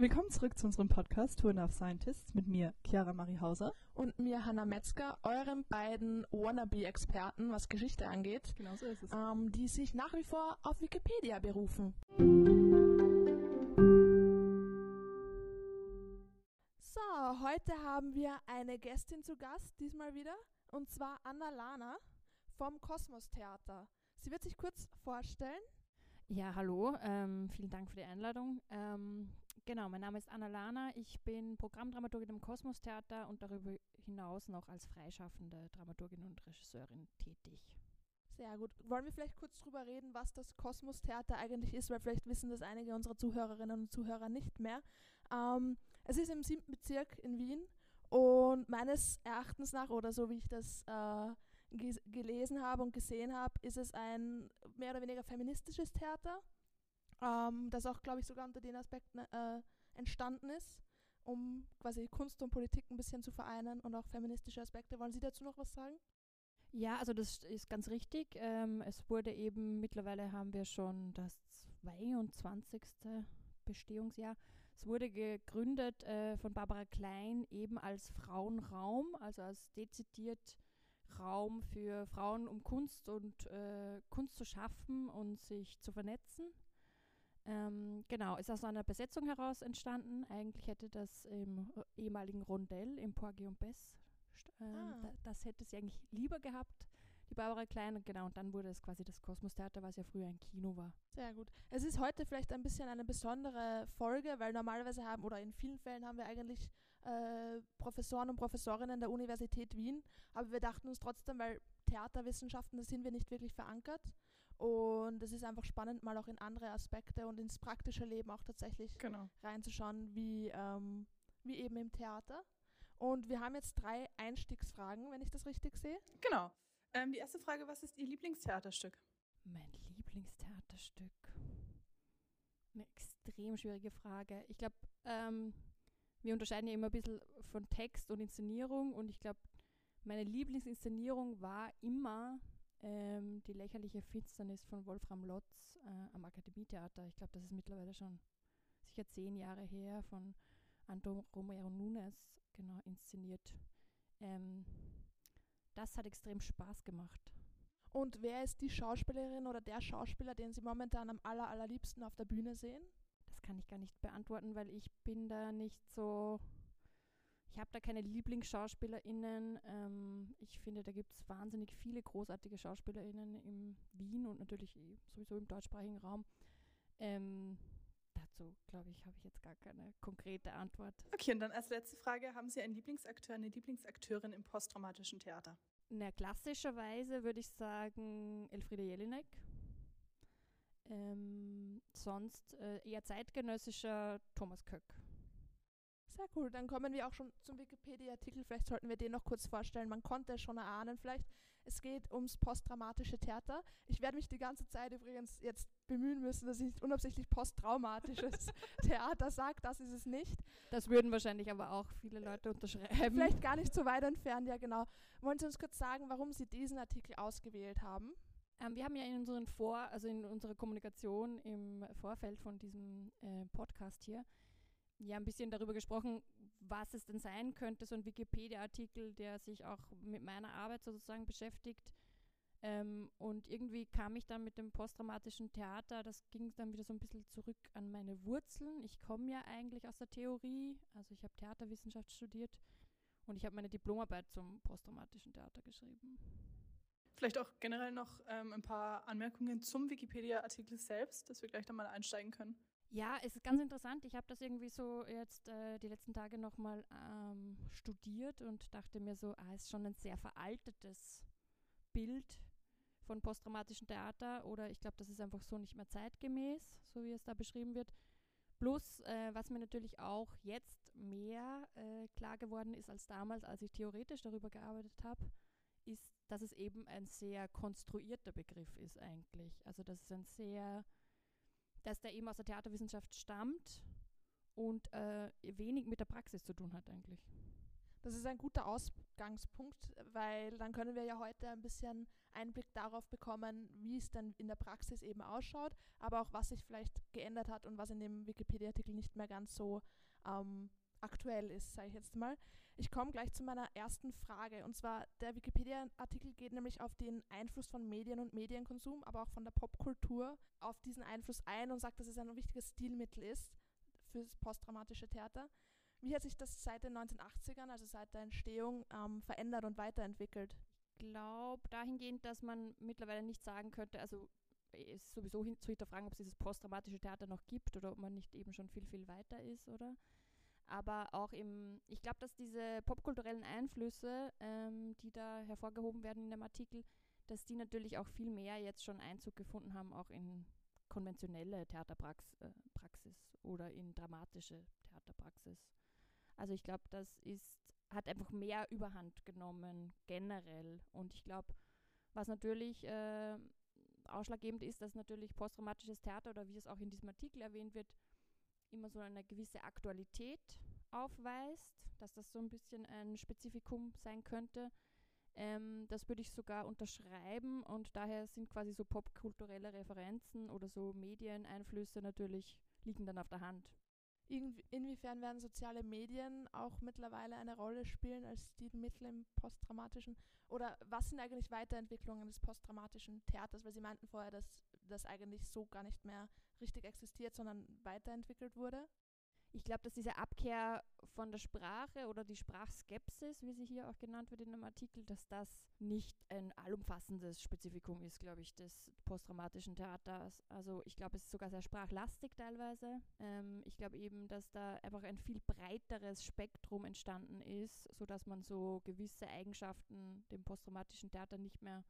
Willkommen zurück zu unserem Podcast Tour of Scientists mit mir, Chiara Marie Hauser. Und mir, Hannah Metzger, euren beiden Wannabe-Experten, was Geschichte angeht. Genau so ist es. Ähm, die sich nach wie vor auf Wikipedia berufen. So, heute haben wir eine Gästin zu Gast, diesmal wieder, und zwar Anna Lana vom Kosmos Theater. Sie wird sich kurz vorstellen. Ja, hallo, ähm, vielen Dank für die Einladung. Ähm, Genau, mein Name ist Anna Lana. Ich bin Programmdramaturgin im Kosmos Theater und darüber hinaus noch als freischaffende Dramaturgin und Regisseurin tätig. Sehr gut. Wollen wir vielleicht kurz drüber reden, was das Kosmos Theater eigentlich ist, weil vielleicht wissen das einige unserer Zuhörerinnen und Zuhörer nicht mehr. Ähm, es ist im siebten Bezirk in Wien und meines Erachtens nach, oder so wie ich das äh, gelesen habe und gesehen habe, ist es ein mehr oder weniger feministisches Theater ähm, das auch, glaube ich, sogar unter den Aspekten äh, entstanden ist, um quasi Kunst und Politik ein bisschen zu vereinen und auch feministische Aspekte. Wollen Sie dazu noch was sagen? Ja, also das ist ganz richtig. Ähm, es wurde eben, mittlerweile haben wir schon das 22. Bestehungsjahr. Es wurde gegründet äh, von Barbara Klein eben als Frauenraum, also als dezidiert Raum für Frauen, um Kunst und äh, Kunst zu schaffen und sich zu vernetzen. Ähm, genau, ist aus einer Besetzung heraus entstanden. Eigentlich hätte das im äh, ehemaligen Rondell im Porgy und Bess, ähm, ah. da, das hätte sie eigentlich lieber gehabt, die Barbara Klein. Und genau, und dann wurde es quasi das Kosmos Theater, was ja früher ein Kino war. Sehr gut. Es ist heute vielleicht ein bisschen eine besondere Folge, weil normalerweise haben, oder in vielen Fällen haben wir eigentlich äh, Professoren und Professorinnen der Universität Wien, aber wir dachten uns trotzdem, weil Theaterwissenschaften, da sind wir nicht wirklich verankert. Und es ist einfach spannend, mal auch in andere Aspekte und ins praktische Leben auch tatsächlich genau. reinzuschauen, wie, ähm, wie eben im Theater. Und wir haben jetzt drei Einstiegsfragen, wenn ich das richtig sehe. Genau. Ähm, die erste Frage, was ist Ihr Lieblingstheaterstück? Mein Lieblingstheaterstück. Eine extrem schwierige Frage. Ich glaube, ähm, wir unterscheiden ja immer ein bisschen von Text und Inszenierung und ich glaube, meine Lieblingsinszenierung war immer ähm, die lächerliche Finsternis von Wolfram Lotz äh, am Akademietheater. Ich glaube, das ist mittlerweile schon sicher zehn Jahre her von Anton Romero Nunes genau inszeniert. Ähm, das hat extrem Spaß gemacht. Und wer ist die Schauspielerin oder der Schauspieler, den Sie momentan am aller, allerliebsten auf der Bühne sehen? Das kann ich gar nicht beantworten, weil ich bin da nicht so ich habe da keine LieblingsschauspielerInnen. Ähm, ich finde, da gibt es wahnsinnig viele großartige SchauspielerInnen in Wien und natürlich eh sowieso im deutschsprachigen Raum. Ähm, dazu, glaube ich, habe ich jetzt gar keine konkrete Antwort. Okay, und dann als letzte Frage, haben Sie einen Lieblingsakteur, eine Lieblingsakteurin im posttraumatischen Theater? Na, klassischerweise würde ich sagen Elfriede Jelinek. Ähm, sonst äh, eher zeitgenössischer Thomas Köck. Sehr cool. Dann kommen wir auch schon zum Wikipedia-Artikel. Vielleicht sollten wir den noch kurz vorstellen. Man konnte es schon erahnen. Vielleicht, es geht ums posttraumatische Theater. Ich werde mich die ganze Zeit übrigens jetzt bemühen müssen, dass ich nicht unabsichtlich posttraumatisches Theater sage. Das ist es nicht. Das würden wahrscheinlich aber auch viele Leute unterschreiben. Vielleicht gar nicht so weit entfernt, ja genau. Wollen Sie uns kurz sagen, warum Sie diesen Artikel ausgewählt haben? Ähm, wir haben ja in unseren Vor, also in unserer Kommunikation im Vorfeld von diesem äh, Podcast hier ja ein bisschen darüber gesprochen, was es denn sein könnte, so ein Wikipedia-Artikel, der sich auch mit meiner Arbeit sozusagen beschäftigt. Ähm, und irgendwie kam ich dann mit dem posttraumatischen Theater, das ging dann wieder so ein bisschen zurück an meine Wurzeln. Ich komme ja eigentlich aus der Theorie, also ich habe Theaterwissenschaft studiert und ich habe meine Diplomarbeit zum posttraumatischen Theater geschrieben. Vielleicht auch generell noch ähm, ein paar Anmerkungen zum Wikipedia-Artikel selbst, dass wir gleich da mal einsteigen können. Ja, es ist ganz interessant. Ich habe das irgendwie so jetzt äh, die letzten Tage nochmal ähm, studiert und dachte mir so, ah, ist schon ein sehr veraltetes Bild von posttraumatischem Theater oder ich glaube, das ist einfach so nicht mehr zeitgemäß, so wie es da beschrieben wird. Plus, äh, was mir natürlich auch jetzt mehr äh, klar geworden ist als damals, als ich theoretisch darüber gearbeitet habe, ist, dass es eben ein sehr konstruierter Begriff ist eigentlich. Also, dass es ein sehr dass der eben aus der Theaterwissenschaft stammt und äh, wenig mit der Praxis zu tun hat eigentlich. Das ist ein guter Ausgangspunkt, weil dann können wir ja heute ein bisschen Einblick darauf bekommen, wie es dann in der Praxis eben ausschaut, aber auch was sich vielleicht geändert hat und was in dem Wikipedia-Artikel nicht mehr ganz so ähm, aktuell ist, sage ich jetzt mal. Ich komme gleich zu meiner ersten Frage. Und zwar, der Wikipedia-Artikel geht nämlich auf den Einfluss von Medien und Medienkonsum, aber auch von der Popkultur auf diesen Einfluss ein und sagt, dass es ein wichtiges Stilmittel ist fürs posttraumatische Theater. Wie hat sich das seit den 1980ern, also seit der Entstehung, ähm, verändert und weiterentwickelt? Ich glaube dahingehend, dass man mittlerweile nicht sagen könnte, also es ist sowieso hin, zu hinterfragen, ob es dieses posttraumatische Theater noch gibt oder ob man nicht eben schon viel, viel weiter ist, oder? Aber auch im, ich glaube, dass diese popkulturellen Einflüsse, ähm, die da hervorgehoben werden in dem Artikel, dass die natürlich auch viel mehr jetzt schon Einzug gefunden haben, auch in konventionelle Theaterpraxis äh, oder in dramatische Theaterpraxis. Also ich glaube, das ist, hat einfach mehr Überhand genommen, generell. Und ich glaube, was natürlich äh, ausschlaggebend ist, dass natürlich posttraumatisches Theater oder wie es auch in diesem Artikel erwähnt wird, immer so eine gewisse Aktualität aufweist, dass das so ein bisschen ein Spezifikum sein könnte. Ähm, das würde ich sogar unterschreiben und daher sind quasi so popkulturelle Referenzen oder so Medieneinflüsse natürlich liegen dann auf der Hand. Inwiefern werden soziale Medien auch mittlerweile eine Rolle spielen als Stilmittel im posttraumatischen? Oder was sind eigentlich Weiterentwicklungen des posttraumatischen Theaters? Weil Sie meinten vorher, dass das eigentlich so gar nicht mehr richtig existiert, sondern weiterentwickelt wurde. Ich glaube, dass diese Abkehr von der Sprache oder die Sprachskepsis, wie sie hier auch genannt wird in einem Artikel, dass das nicht ein allumfassendes Spezifikum ist, glaube ich, des posttraumatischen Theaters. Also ich glaube, es ist sogar sehr sprachlastig teilweise. Ähm, ich glaube eben, dass da einfach ein viel breiteres Spektrum entstanden ist, sodass man so gewisse Eigenschaften dem posttraumatischen Theater nicht mehr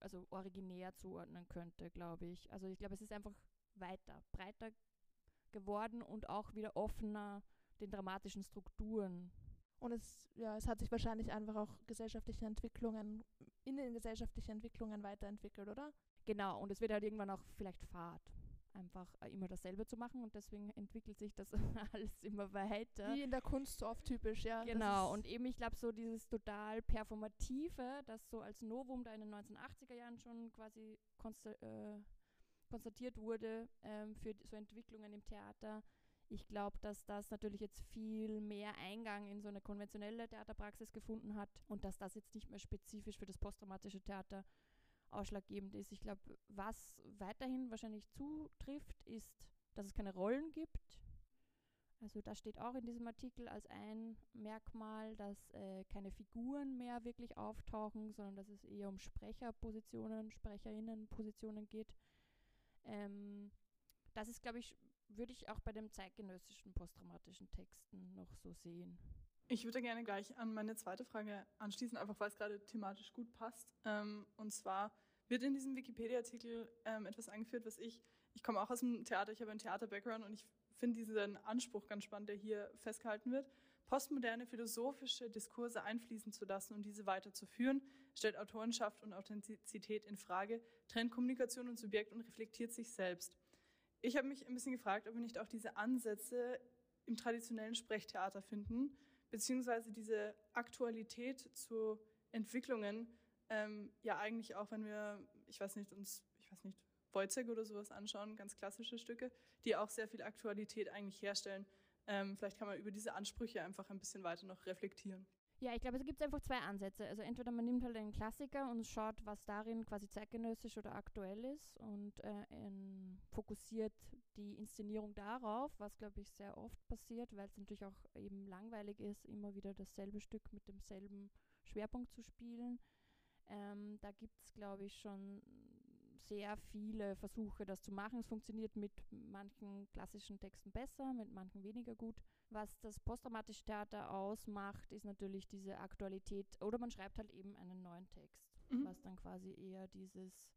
also originär zuordnen könnte, glaube ich. Also ich glaube, es ist einfach weiter, breiter geworden und auch wieder offener den dramatischen Strukturen. Und es, ja, es hat sich wahrscheinlich einfach auch gesellschaftliche Entwicklungen, in den gesellschaftlichen Entwicklungen weiterentwickelt, oder? Genau, und es wird halt irgendwann auch vielleicht Fahrt, einfach äh, immer dasselbe zu machen und deswegen entwickelt sich das alles immer weiter. Wie in der Kunst so oft typisch, ja. Genau, und eben, ich glaube, so dieses total Performative, das so als Novum da in den 1980er Jahren schon quasi äh, konstatiert wurde ähm, für so Entwicklungen im Theater. Ich glaube, dass das natürlich jetzt viel mehr Eingang in so eine konventionelle Theaterpraxis gefunden hat und dass das jetzt nicht mehr spezifisch für das posttraumatische Theater ausschlaggebend ist. Ich glaube, was weiterhin wahrscheinlich zutrifft, ist, dass es keine Rollen gibt. Also das steht auch in diesem Artikel als ein Merkmal, dass äh, keine Figuren mehr wirklich auftauchen, sondern dass es eher um Sprecherpositionen, Sprecherinnenpositionen geht. Ähm, das ist, glaube ich, würde ich auch bei den zeitgenössischen posttraumatischen Texten noch so sehen. Ich würde gerne gleich an meine zweite Frage anschließen, einfach weil es gerade thematisch gut passt. Ähm, und zwar wird in diesem Wikipedia-Artikel ähm, etwas angeführt, was ich, ich komme auch aus dem Theater, ich habe einen Theater-Background und ich finde diesen Anspruch ganz spannend, der hier festgehalten wird. Postmoderne philosophische Diskurse einfließen zu lassen und diese weiterzuführen, stellt Autorenschaft und Authentizität in Frage, trennt Kommunikation und Subjekt und reflektiert sich selbst. Ich habe mich ein bisschen gefragt, ob wir nicht auch diese Ansätze im traditionellen Sprechtheater finden, beziehungsweise diese Aktualität zu Entwicklungen, ähm, ja eigentlich auch, wenn wir, ich weiß nicht, uns, ich weiß nicht, Wojciech oder sowas anschauen, ganz klassische Stücke, die auch sehr viel Aktualität eigentlich herstellen. Ähm, vielleicht kann man über diese Ansprüche einfach ein bisschen weiter noch reflektieren. Ja, ich glaube, es gibt einfach zwei Ansätze. Also entweder man nimmt halt einen Klassiker und schaut, was darin quasi zeitgenössisch oder aktuell ist und äh, fokussiert die Inszenierung darauf, was glaube ich sehr oft passiert, weil es natürlich auch eben langweilig ist, immer wieder dasselbe Stück mit demselben Schwerpunkt zu spielen. Ähm, da gibt es, glaube ich, schon sehr viele Versuche, das zu machen. Es funktioniert mit manchen klassischen Texten besser, mit manchen weniger gut. Was das posttraumatische Theater ausmacht, ist natürlich diese Aktualität. Oder man schreibt halt eben einen neuen Text, mhm. was dann quasi eher dieses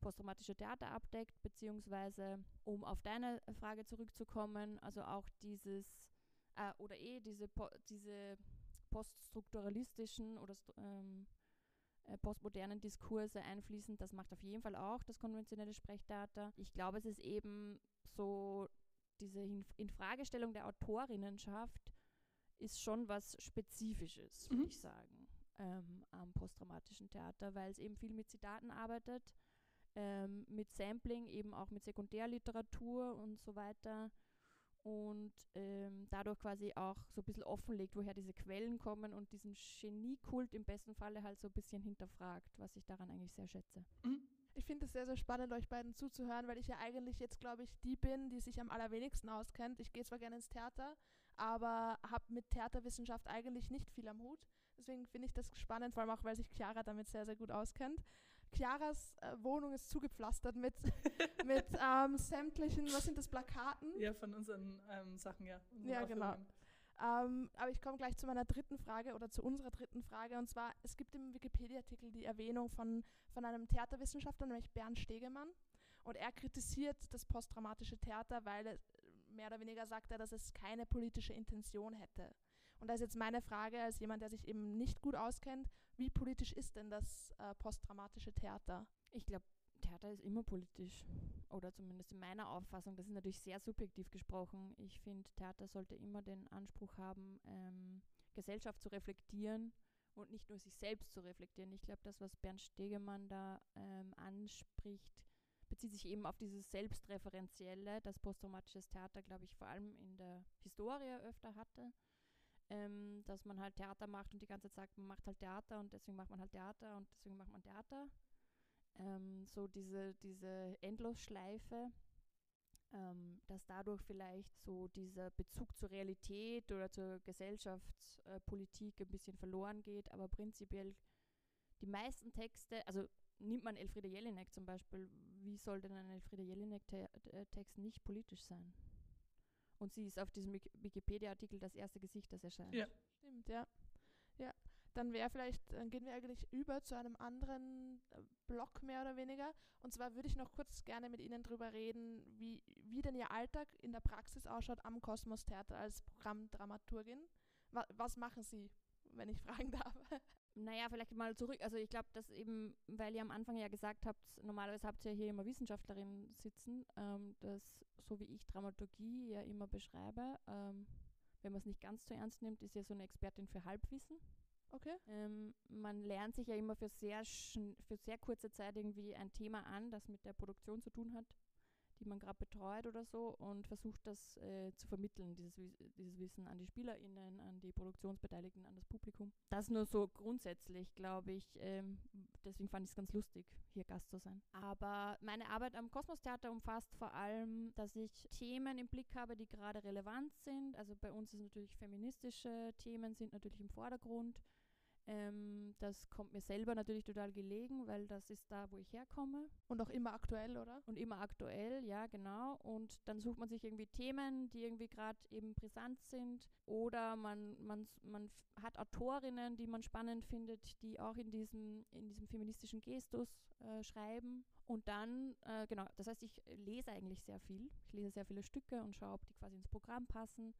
posttraumatische Theater abdeckt, beziehungsweise, um auf deine Frage zurückzukommen, also auch dieses, äh, oder eh diese, po diese poststrukturalistischen oder ähm, äh, postmodernen Diskurse einfließen. Das macht auf jeden Fall auch das konventionelle Sprechtheater. Ich glaube, es ist eben so diese Infragestellung der Autorinnenschaft ist schon was Spezifisches, würde Mhm. ich sagen, ähm, am posttraumatischen Theater, weil es eben viel mit Zitaten arbeitet, ähm, mit Sampling, eben auch mit Sekundärliteratur und so weiter und ähm, dadurch quasi auch so ein bisschen offenlegt, woher diese Quellen kommen und diesen Geniekult im besten Falle halt so ein bisschen hinterfragt, was ich daran eigentlich sehr schätze. Mhm. Ich finde es sehr, sehr spannend, euch beiden zuzuhören, weil ich ja eigentlich jetzt, glaube ich, die bin, die sich am allerwenigsten auskennt. Ich gehe zwar gerne ins Theater, aber habe mit Theaterwissenschaft eigentlich nicht viel am Hut. Deswegen finde ich das spannend, vor allem auch, weil sich Chiara damit sehr, sehr gut auskennt. Chiaras äh, Wohnung ist zugepflastert mit, mit ähm, sämtlichen, was sind das, Plakaten? Ja, von unseren ähm, Sachen, ja. Ja, genau. Ähm, aber ich komme gleich zu meiner dritten Frage oder zu unserer dritten Frage. Und zwar, es gibt im Wikipedia-Artikel die Erwähnung von, von einem Theaterwissenschaftler, nämlich Bernd Stegemann. Und er kritisiert das posttraumatische Theater, weil er, mehr oder weniger sagt er, dass es keine politische Intention hätte. Und da ist jetzt meine Frage als jemand, der sich eben nicht gut auskennt, wie politisch ist denn das äh, posttraumatische Theater? Ich glaube, Theater ist immer politisch. Oder zumindest in meiner Auffassung. Das ist natürlich sehr subjektiv gesprochen. Ich finde, Theater sollte immer den Anspruch haben, ähm, Gesellschaft zu reflektieren und nicht nur sich selbst zu reflektieren. Ich glaube, das, was Bernd Stegemann da ähm, anspricht, bezieht sich eben auf dieses Selbstreferenzielle, das posttraumatisches Theater, glaube ich, vor allem in der Historie öfter hatte. Ähm, dass man halt Theater macht und die ganze Zeit sagt, man macht halt Theater und deswegen macht man halt Theater und deswegen macht man Theater ähm, so diese, diese Endlosschleife, ähm, dass dadurch vielleicht so dieser Bezug zur Realität oder zur Gesellschaftspolitik ein bisschen verloren geht, aber prinzipiell die meisten Texte, also nimmt man Elfriede Jelinek zum Beispiel, wie soll denn ein Elfriede Jelinek-Text nicht politisch sein? Und sie ist auf diesem Wik- Wikipedia-Artikel das erste Gesicht, das erscheint. Ja. Stimmt, ja. Ja, dann wäre vielleicht, dann gehen wir eigentlich über zu einem anderen äh, Block mehr oder weniger. Und zwar würde ich noch kurz gerne mit Ihnen darüber reden, wie, wie denn Ihr Alltag in der Praxis ausschaut am Kosmos Theater als Programmdramaturgin. Wa was machen Sie, wenn ich fragen darf? Naja, vielleicht mal zurück. Also ich glaube, dass eben, weil ihr am Anfang ja gesagt habt, normalerweise habt ihr hier immer Wissenschaftlerinnen sitzen, ähm, dass so wie ich Dramaturgie ja immer beschreibe, ähm, wenn man es nicht ganz zu ernst nimmt, ist ja so eine Expertin für Halbwissen. Okay. Ähm, man lernt sich ja immer für sehr, für sehr kurze Zeit irgendwie ein Thema an, das mit der Produktion zu tun hat, die man gerade betreut oder so und versucht das äh, zu vermitteln, dieses, dieses Wissen an die SpielerInnen, an die Produktionsbeteiligten, an das Publikum. Das nur so grundsätzlich, glaube ich. Ähm, deswegen fand ich es ganz lustig, hier Gast zu sein. Aber meine Arbeit am Kosmos Theater umfasst vor allem, dass ich Themen im Blick habe, die gerade relevant sind. Also bei uns ist natürlich feministische Themen sind natürlich im Vordergrund. Ähm, das kommt mir selber natürlich total gelegen, weil das ist da, wo ich herkomme Und auch immer aktuell, oder? und immer aktuell, ja, genau. Und dann sucht man sich irgendwie Themen, die irgendwie gerade eben brisant sind. Oder man, man, man hat Autorinnen, die man spannend findet, die auch in diesem, in diesem feministischen Gestus äh, schreiben. Und dann, äh, genau, das heißt, ich lese eigentlich sehr viel. Ich lese sehr viele Stücke und schaue, ob die quasi ins Programm passen.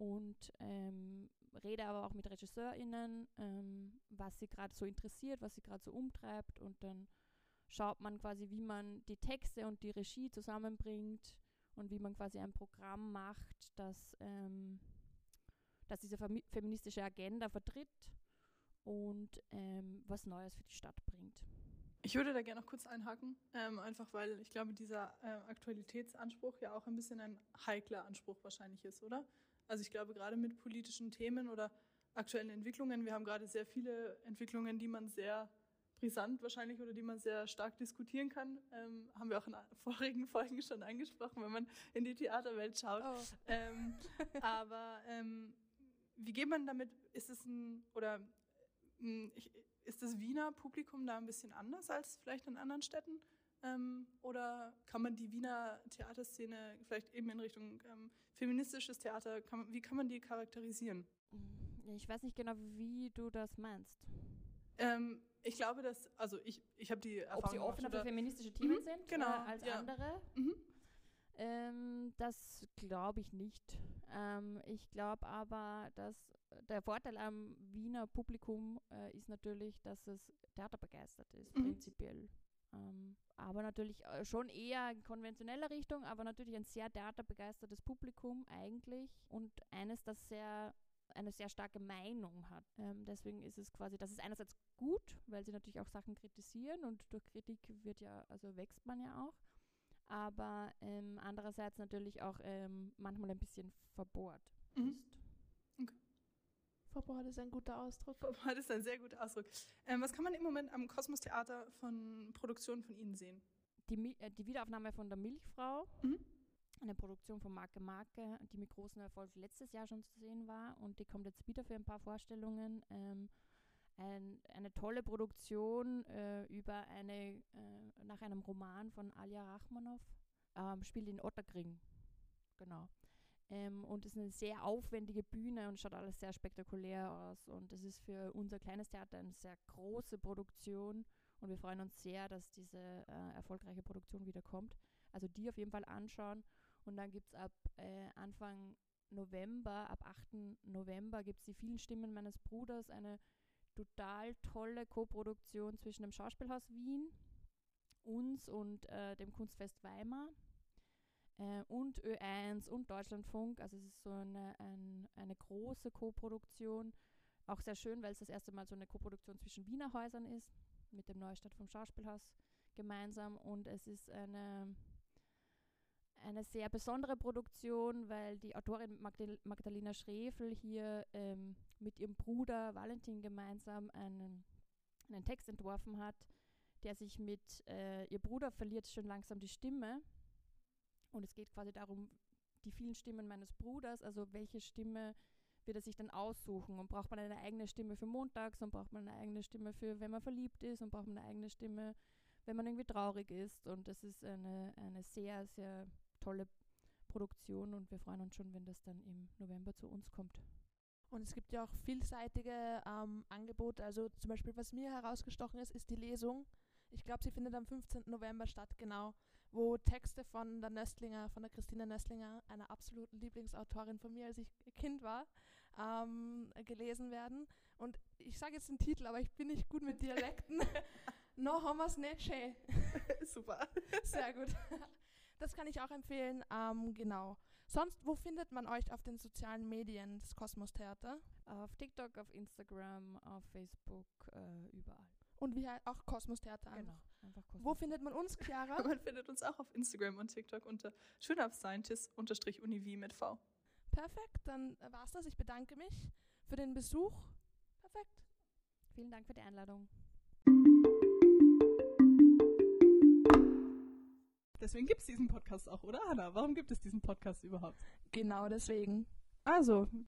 Und ähm, rede aber auch mit RegisseurInnen, ähm, was sie gerade so interessiert, was sie gerade so umtreibt. Und dann schaut man quasi, wie man die Texte und die Regie zusammenbringt und wie man quasi ein Programm macht, das, ähm, das diese femi- feministische Agenda vertritt und ähm, was Neues für die Stadt bringt. Ich würde da gerne noch kurz einhaken, ähm, einfach weil ich glaube, dieser äh, Aktualitätsanspruch ja auch ein bisschen ein heikler Anspruch wahrscheinlich ist, oder? Also ich glaube, gerade mit politischen Themen oder aktuellen Entwicklungen, wir haben gerade sehr viele Entwicklungen, die man sehr brisant wahrscheinlich oder die man sehr stark diskutieren kann, ähm, haben wir auch in vorigen Folgen schon angesprochen, wenn man in die Theaterwelt schaut. Oh. Ähm, aber ähm, wie geht man damit? Ist es ein oder mh, ich, ist das Wiener Publikum da ein bisschen anders als vielleicht in anderen Städten? Ähm, oder kann man die Wiener Theaterszene vielleicht eben in Richtung ähm, feministisches Theater, kann, man- wie kann man die charakterisieren? Mm, Ich weiß nicht genau, wie du das meinst. Ähm, ich glaube, dass, also ich, ich habe die Erfahrung Ob sie gemacht, offener für oder- feministische Themen Mhm, sind genau, als ja. andere. Mhm. Ähm, das glaube ich nicht. Ähm, ich glaube aber, dass der Vorteil am Wiener Publikum äh, ist natürlich, dass es theaterbegeistert ist, Mhm. prinzipiell. Ähm, aber natürlich äh, schon eher in konventioneller Richtung, aber natürlich ein sehr theaterbegeistertes Publikum eigentlich und eines, das sehr eine sehr starke Meinung hat. Ähm, deswegen ist es quasi, das ist einerseits gut, weil sie natürlich auch Sachen kritisieren und durch Kritik wird ja, also wächst man ja auch. Aber ähm, andererseits natürlich auch ähm, manchmal ein bisschen verbohrt Mhm. ist. Verbohrt ist ein guter Ausdruck. Das ist ein sehr guter Ausdruck. Ähm, was kann man im Moment am Kosmos Theater von Produktionen von Ihnen sehen? Die, äh, die Wiederaufnahme von der Milchfrau, Mhm. eine Produktion von Marke Marke, die mit großem Erfolg letztes Jahr schon zu sehen war und die kommt jetzt wieder für ein paar Vorstellungen. Ähm, ein, eine tolle Produktion äh, über eine, äh, nach einem Roman von Alia Rachmanov, ähm, spielt in Otterkring. Genau. Ähm, und es ist eine sehr aufwendige Bühne und schaut alles sehr spektakulär aus. Und es ist für unser kleines Theater eine sehr große Produktion. Und wir freuen uns sehr, dass diese äh, erfolgreiche Produktion wieder kommt. Also die auf jeden Fall anschauen. Und dann gibt es ab äh, Anfang November, ab 8. November gibt es die vielen Stimmen meines Bruders, eine total tolle Koproduktion zwischen dem Schauspielhaus Wien, uns und äh, dem Kunstfest Weimar äh, und Ö1 und Deutschlandfunk. Also es ist so eine, ein, eine große Koproduktion. Auch sehr schön, weil es das erste Mal so eine Koproduktion zwischen Wiener Häusern ist, mit dem Neustadt vom Schauspielhaus gemeinsam. Und es ist eine, eine sehr besondere Produktion, weil die Autorin Magdal Magdalena Schrefel hier ähm, mit ihrem Bruder Valentin gemeinsam einen, einen Text entworfen hat, der sich mit, äh, ihr Bruder verliert schon langsam die Stimme. Und es geht quasi darum, die vielen Stimmen meines Bruders, also welche Stimme wird er sich dann aussuchen und braucht man eine eigene Stimme für montags und braucht man eine eigene Stimme für, wenn man verliebt ist und braucht man eine eigene Stimme, wenn man irgendwie traurig ist. Und das ist eine, eine sehr, sehr tolle Produktion und wir freuen uns schon, wenn das dann im November zu uns kommt. Und es gibt ja auch vielseitige ähm, Angebote. Also zum Beispiel, was mir herausgestochen ist, ist die Lesung. Ich glaube, sie findet am 15. November statt, genau, wo Texte von der Nöstlinger, von der Christina Nöstlinger, einer absoluten Lieblingsautorin von mir, als ich Kind war, ähm, gelesen werden. Und ich sage jetzt den Titel, aber ich bin nicht gut mit Dialekten. no homas nicht schön. Super. Sehr gut. Das kann ich auch empfehlen. Ähm, genau. Sonst, wo findet man euch auf den sozialen Medien des Kosmos Theater? Auf TikTok, auf Instagram, auf Facebook, äh, überall. Und wie auch Kosmos Theater. Genau, einfach Wo Kosmos. findet man uns, Chiara? Man findet uns auch auf Instagram und TikTok unter schönafscientist-univ mit V. Perfekt, dann war's das. Ich bedanke mich für den Besuch. Perfekt. Vielen Dank für die Einladung. Deswegen gibt es diesen Podcast auch, oder Hanna? Warum gibt es diesen Podcast überhaupt? Genau deswegen. Also,